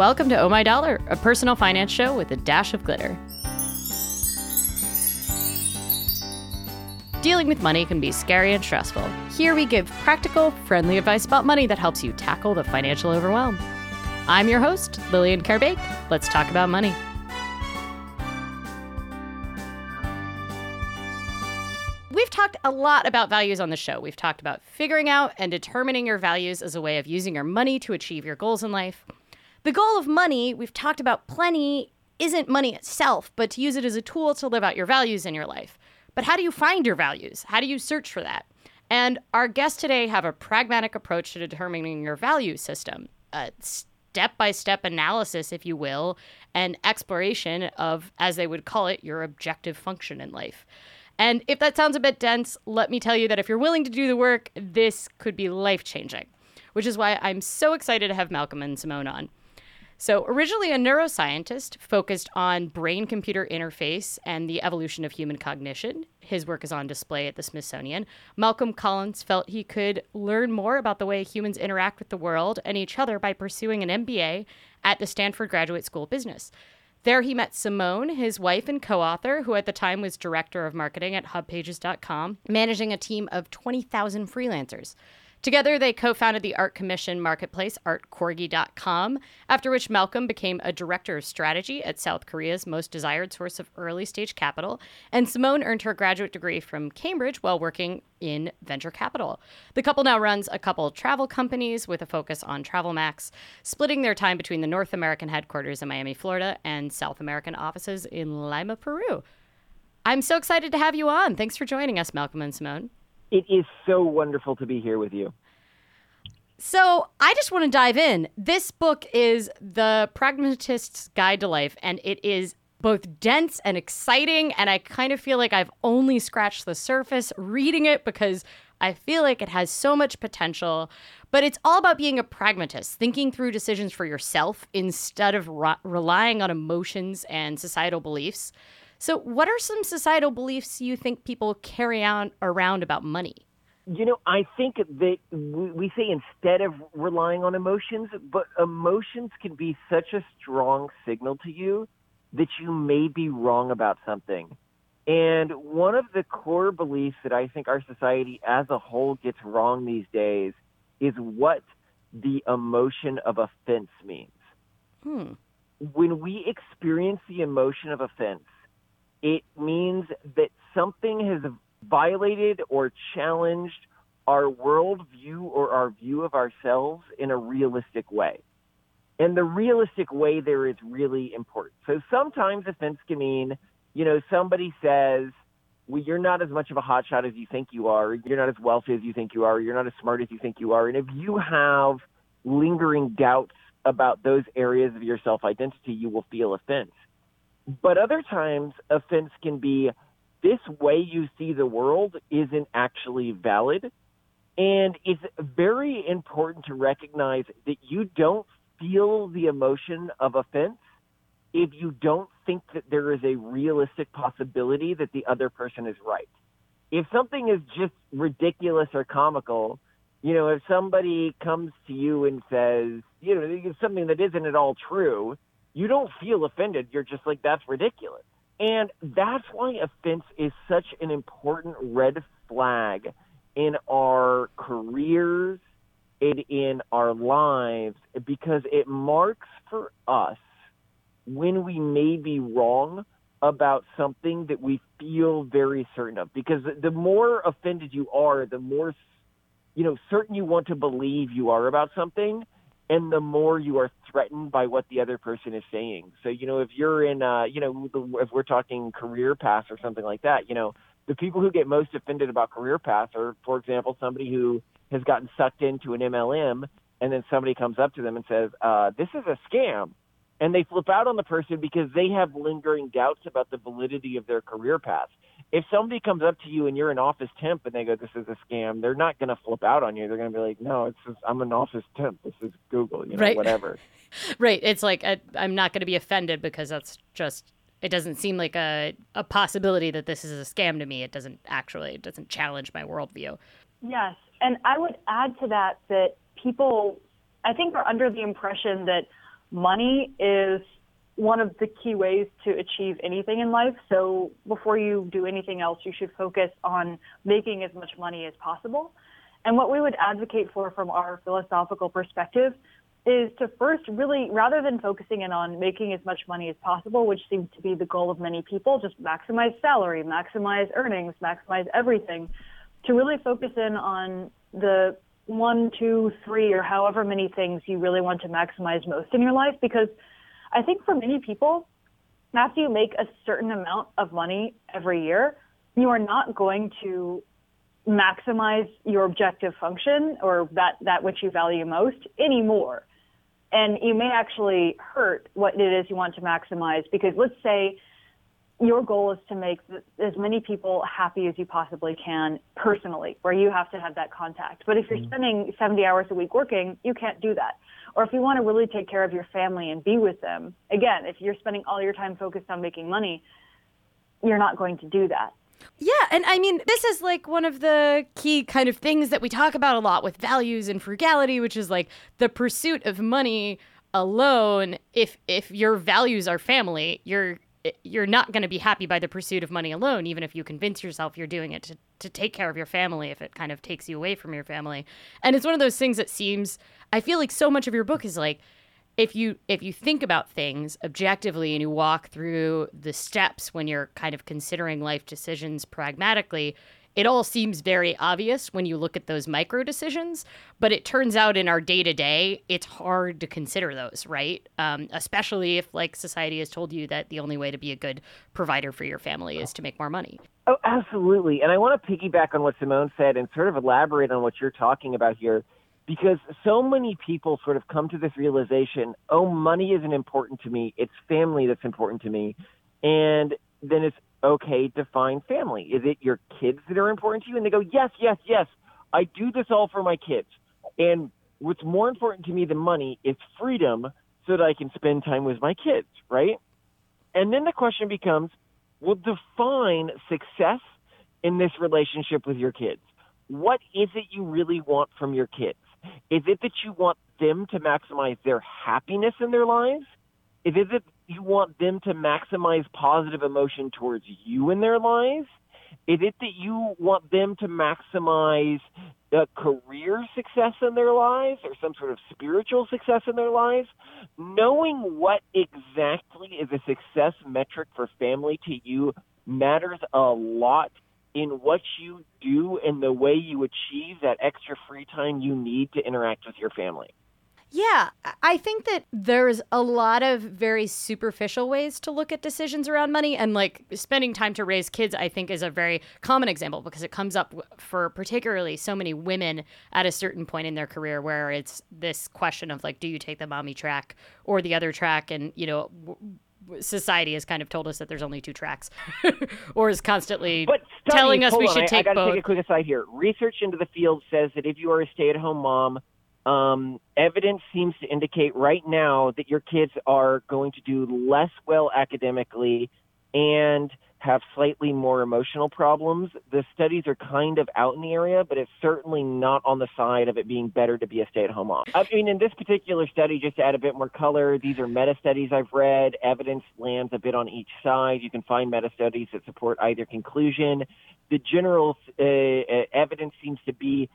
Welcome to Oh My Dollar, a personal finance show with a dash of glitter. Dealing with money can be scary and stressful. Here we give practical, friendly advice about money that helps you tackle the financial overwhelm. I'm your host, Lillian Karabaic. Let's talk about money. We've talked a lot about values on the show. We've talked about figuring out and determining your values as a way of using your money to achieve your goals in life. The goal of money, we've talked about plenty, isn't money itself, but to use it as a tool to live out your values in your life. But how do you find your values? How do you search for that? And our guests today have a pragmatic approach to determining your value system, a step by step analysis, if you will, and exploration of, as they would call it, your objective function in life. And if that sounds a bit dense, let me tell you that if you're willing to do the work, this could be life changing, which is why I'm so excited to have Malcolm and Simone on. So, originally a neuroscientist focused on brain computer interface and the evolution of human cognition. His work is on display at the Smithsonian. Malcolm Collins felt he could learn more about the way humans interact with the world and each other by pursuing an MBA at the Stanford Graduate School of Business. There he met Simone, his wife and co author, who at the time was director of marketing at hubpages.com, managing a team of 20,000 freelancers. Together, they co founded the art commission marketplace, artcorgi.com, after which Malcolm became a director of strategy at South Korea's most desired source of early stage capital, and Simone earned her graduate degree from Cambridge while working in venture capital. The couple now runs a couple travel companies with a focus on Travel Max, splitting their time between the North American headquarters in Miami, Florida, and South American offices in Lima, Peru. I'm so excited to have you on. Thanks for joining us, Malcolm and Simone. It is so wonderful to be here with you. So, I just want to dive in. This book is The Pragmatist's Guide to Life, and it is both dense and exciting. And I kind of feel like I've only scratched the surface reading it because I feel like it has so much potential. But it's all about being a pragmatist, thinking through decisions for yourself instead of re- relying on emotions and societal beliefs. So, what are some societal beliefs you think people carry on around about money? You know, I think that we say instead of relying on emotions, but emotions can be such a strong signal to you that you may be wrong about something. And one of the core beliefs that I think our society as a whole gets wrong these days is what the emotion of offense means. Hmm. When we experience the emotion of offense, it means that something has violated or challenged our worldview or our view of ourselves in a realistic way. And the realistic way there is really important. So sometimes offense can mean, you know, somebody says, well, you're not as much of a hotshot as you think you are. You're not as wealthy as you think you are. You're not as smart as you think you are. And if you have lingering doubts about those areas of your self identity, you will feel offense. But other times, offense can be this way you see the world isn't actually valid. And it's very important to recognize that you don't feel the emotion of offense if you don't think that there is a realistic possibility that the other person is right. If something is just ridiculous or comical, you know, if somebody comes to you and says, you know, something that isn't at all true, you don't feel offended. You're just like, that's ridiculous. And that's why offense is such an important red flag in our careers and in our lives because it marks for us when we may be wrong about something that we feel very certain of. Because the more offended you are, the more you know certain you want to believe you are about something, and the more you are threatened by what the other person is saying. So, you know, if you're in, uh, you know, if we're talking career paths or something like that, you know, the people who get most offended about career paths are, for example, somebody who has gotten sucked into an MLM and then somebody comes up to them and says, uh, this is a scam. And they flip out on the person because they have lingering doubts about the validity of their career path if somebody comes up to you and you're an office temp and they go, "This is a scam," they're not going to flip out on you. They're going to be like, "No, it's just, I'm an office temp. This is Google, you know, right. whatever." right. It's like I, I'm not going to be offended because that's just it doesn't seem like a a possibility that this is a scam to me. It doesn't actually it doesn't challenge my worldview. Yes, and I would add to that that people, I think, are under the impression that money is one of the key ways to achieve anything in life. So before you do anything else, you should focus on making as much money as possible. And what we would advocate for from our philosophical perspective is to first really, rather than focusing in on making as much money as possible, which seems to be the goal of many people, just maximize salary, maximize earnings, maximize everything, to really focus in on the one, two, three, or however many things you really want to maximize most in your life. Because I think for many people, after you make a certain amount of money every year, you are not going to maximize your objective function or that, that which you value most anymore. And you may actually hurt what it is you want to maximize because let's say your goal is to make as many people happy as you possibly can personally, where you have to have that contact. But if you're mm-hmm. spending 70 hours a week working, you can't do that. Or if you want to really take care of your family and be with them, again, if you're spending all your time focused on making money, you're not going to do that. Yeah, and I mean, this is like one of the key kind of things that we talk about a lot with values and frugality, which is like the pursuit of money alone. If if your values are family, you're you're not going to be happy by the pursuit of money alone, even if you convince yourself you're doing it to, to take care of your family, if it kind of takes you away from your family. And it's one of those things that seems, I feel like so much of your book is like, if you if you think about things objectively and you walk through the steps when you're kind of considering life decisions pragmatically it all seems very obvious when you look at those micro decisions but it turns out in our day to day it's hard to consider those right? Um, especially if like society has told you that the only way to be a good provider for your family is to make more money. Oh absolutely. And i want to piggyback on what simone said and sort of elaborate on what you're talking about here because so many people sort of come to this realization oh money isn't important to me. It's family that's important to me. And then it's okay define family. Is it your kids that are important to you? And they go yes yes yes. I do this all for my kids. And what's more important to me than money is freedom so that i can spend time with my kids right? And then the question becomes well define success in this relationship with your kids. What is it you really want from your kids? Is it that you want them to maximize their happiness in their lives? Is it you want them to maximize positive emotion towards you in their lives? Is it that you want them to maximize a career success in their lives or some sort of spiritual success in their lives? Knowing what exactly is a success metric for family to you matters a lot in what you do and the way you achieve that extra free time you need to interact with your family. Yeah, I think that there's a lot of very superficial ways to look at decisions around money. And like spending time to raise kids, I think, is a very common example because it comes up for particularly so many women at a certain point in their career where it's this question of like, do you take the mommy track or the other track? And, you know, society has kind of told us that there's only two tracks, or is constantly but telling us we on, should take I, I gotta both. take a quick aside here. Research into the field says that if you are a stay-at-home mom, um, evidence seems to indicate right now that your kids are going to do less well academically and have slightly more emotional problems. The studies are kind of out in the area, but it's certainly not on the side of it being better to be a stay at home mom. I mean, in this particular study, just to add a bit more color, these are meta studies I've read. Evidence lands a bit on each side. You can find meta studies that support either conclusion. The general uh, uh evidence seems to be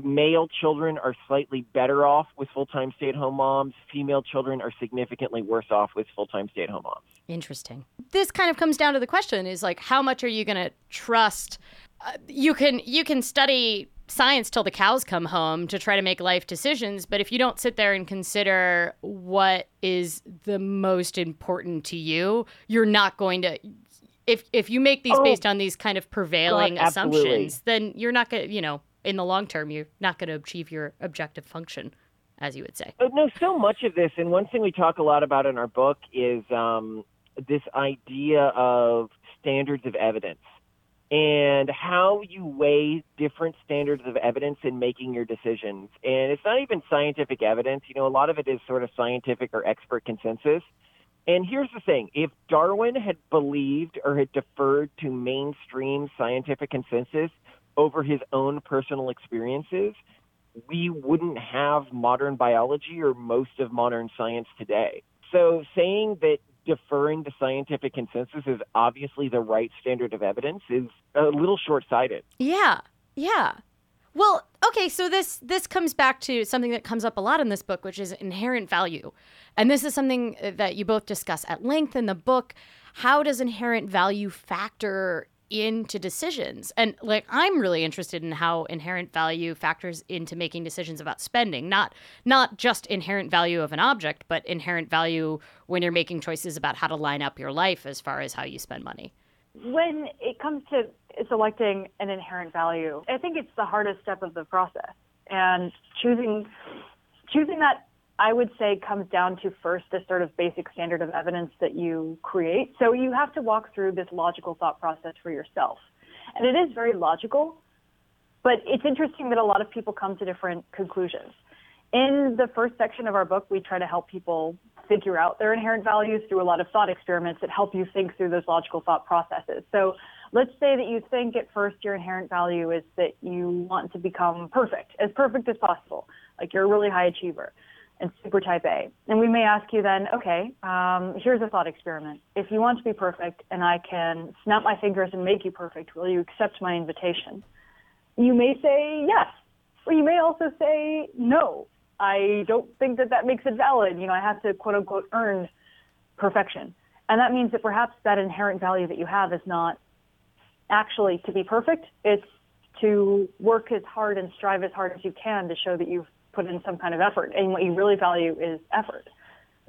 male children are slightly better off with full-time stay-at-home moms. Female children are significantly worse off with full-time stay-at-home moms. Interesting. This kind of comes down to the question is like how much are you going to trust uh, you can you can study science till the cows come home to try to make life decisions, but if you don't sit there and consider what is the most important to you, you're not going to if if you make these oh, based on these kind of prevailing God, assumptions, then you're not going to, you know, in the long term, you're not going to achieve your objective function, as you would say. But no, so much of this, and one thing we talk a lot about in our book is um, this idea of standards of evidence and how you weigh different standards of evidence in making your decisions. And it's not even scientific evidence. You know, a lot of it is sort of scientific or expert consensus. And here's the thing if Darwin had believed or had deferred to mainstream scientific consensus, over his own personal experiences, we wouldn't have modern biology or most of modern science today. So saying that deferring to scientific consensus is obviously the right standard of evidence is a little short-sighted. Yeah. Yeah. Well, okay, so this this comes back to something that comes up a lot in this book, which is inherent value. And this is something uh, that you both discuss at length in the book. How does inherent value factor into decisions. And like I'm really interested in how inherent value factors into making decisions about spending, not not just inherent value of an object, but inherent value when you're making choices about how to line up your life as far as how you spend money. When it comes to selecting an inherent value, I think it's the hardest step of the process. And choosing choosing that I would say comes down to first the sort of basic standard of evidence that you create. So you have to walk through this logical thought process for yourself. And it is very logical, but it's interesting that a lot of people come to different conclusions. In the first section of our book, we try to help people figure out their inherent values through a lot of thought experiments that help you think through those logical thought processes. So let's say that you think at first your inherent value is that you want to become perfect, as perfect as possible, like you're a really high achiever and super type A. And we may ask you then, okay, um, here's a thought experiment. If you want to be perfect and I can snap my fingers and make you perfect, will you accept my invitation? You may say yes, or you may also say no. I don't think that that makes it valid. You know, I have to quote unquote earn perfection. And that means that perhaps that inherent value that you have is not actually to be perfect. It's to work as hard and strive as hard as you can to show that you've put in some kind of effort. And what you really value is effort.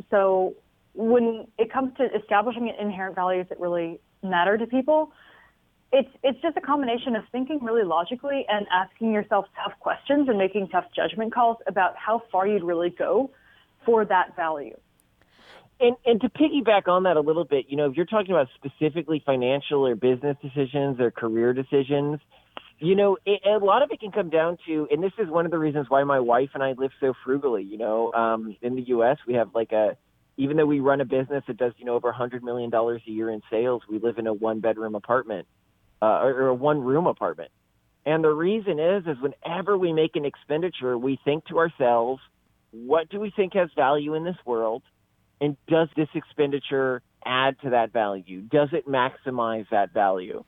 So when it comes to establishing inherent values that really matter to people, it's it's just a combination of thinking really logically and asking yourself tough questions and making tough judgment calls about how far you'd really go for that value. And and to piggyback on that a little bit, you know, if you're talking about specifically financial or business decisions or career decisions, you know, it, a lot of it can come down to, and this is one of the reasons why my wife and I live so frugally. You know, um, in the U.S., we have like a, even though we run a business that does, you know, over a hundred million dollars a year in sales, we live in a one-bedroom apartment uh, or, or a one-room apartment. And the reason is, is whenever we make an expenditure, we think to ourselves, what do we think has value in this world? And does this expenditure add to that value? Does it maximize that value?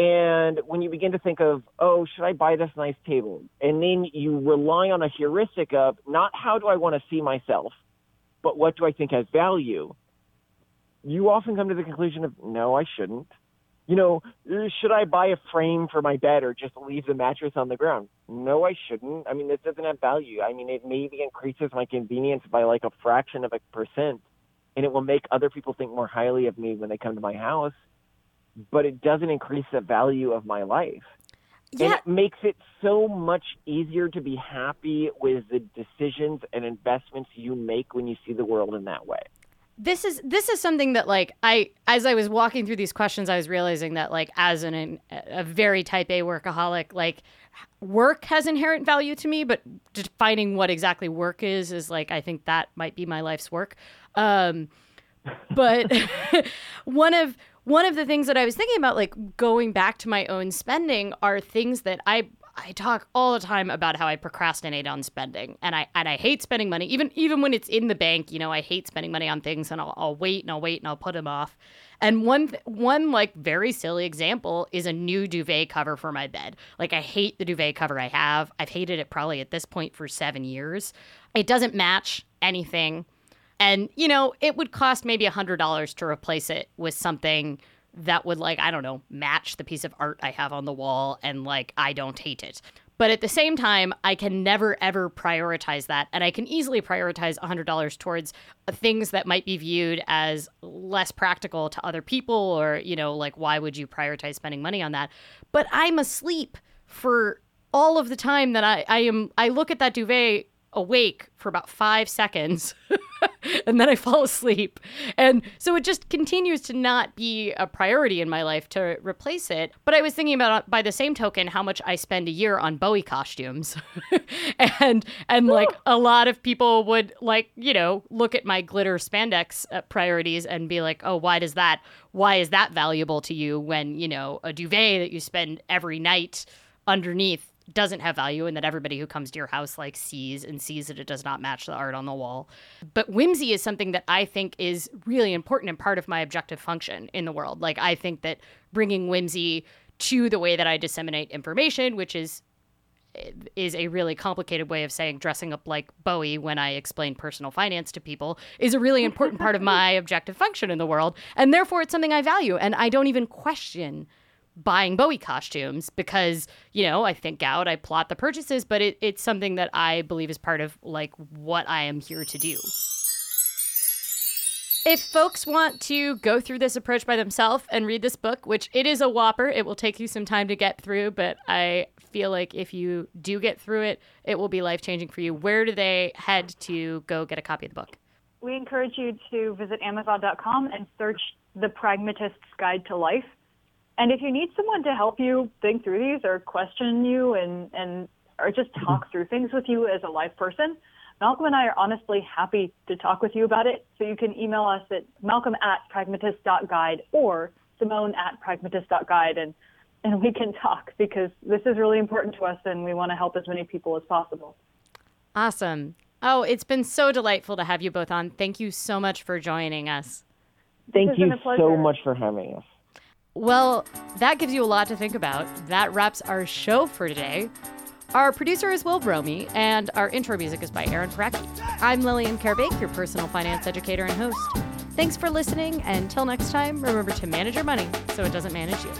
And when you begin to think of, oh, should I buy this nice table? And then you rely on a heuristic of not how do I want to see myself, but what do I think has value? You often come to the conclusion of, no, I shouldn't. You know, should I buy a frame for my bed or just leave the mattress on the ground? No, I shouldn't. I mean, this doesn't have value. I mean, it maybe increases my convenience by like a fraction of a percent, and it will make other people think more highly of me when they come to my house but it doesn't increase the value of my life. Yeah. And it makes it so much easier to be happy with the decisions and investments you make when you see the world in that way. This is this is something that like I as I was walking through these questions I was realizing that like as an a very type A workaholic like work has inherent value to me but defining what exactly work is is like I think that might be my life's work. Um but one of one of the things that I was thinking about, like going back to my own spending, are things that I I talk all the time about how I procrastinate on spending, and I and I hate spending money, even even when it's in the bank. You know, I hate spending money on things, and I'll, I'll wait and I'll wait and I'll put them off. And one one like very silly example is a new duvet cover for my bed. Like I hate the duvet cover I have. I've hated it probably at this point for seven years. It doesn't match anything. And, you know, it would cost maybe a $100 to replace it with something that would, like, I don't know, match the piece of art I have on the wall and, like, I don't hate it. But at the same time, I can never ever prioritize that. And I can easily prioritize $100 towards uh, things that might be viewed as less practical to other people, or, you know, like, why would you prioritize spending money on that? But I'm asleep for all of the time that I, I am, I look at that duvet awake for about five seconds and then I fall asleep. And so it just continues to not be a priority in my life to replace it. But I was thinking about by the same token how much I spend a year on Bowie costumes. and and like a lot of people would like, you know, look at my glitter spandex uh, priorities and be like, "Oh, why does that why is that valuable to you when, you know, a duvet that you spend every night underneath doesn't have value and that everybody who comes to your house like sees and sees that it does not match the art on the wall. But whimsy is something that I think is really important and part of my objective function in the world. Like I think that bringing whimsy to the way that I disseminate information, which is is a really complicated way of saying dressing up like Bowie when I explain personal finance to people is a really important part of my objective function in the world. And therefore, it's something I value. And I don't even question buying Bowie costumes because, you know, I think out, I plot the purchases, but it, it's something that I believe is part of like what I am here to do. If folks want to go through this approach by themselves and read this book, which it is a whopper, it will take you some time to get through, but I feel like if you do get through it, it will be life changing for you. Where do they head to go get a copy of the book? We encourage you to visit Amazon.com and search The Pragmatist's Guide to Life. And if you need someone to help you think through these or question you and, and or just mm-hmm. talk through things with you as a live person, Malcolm and I are honestly happy to talk with you about it. So you can email us at malcolm at pragmatist.guide or simone at pragmatist.guide and, and we can talk because this is really important to us and we want to help as many people as possible. Awesome. Oh, it's been so delightful to have you both on. Thank you so much for joining us. Thank you so much for having us. Well, that gives you a lot to think about. That wraps our show for today. Our producer is Will Bromy, and our intro music is by Aaron Parecki. I'm Lillian Karabaic, your personal finance educator and host. Thanks for listening, and until next time, remember to manage your money so it doesn't manage you.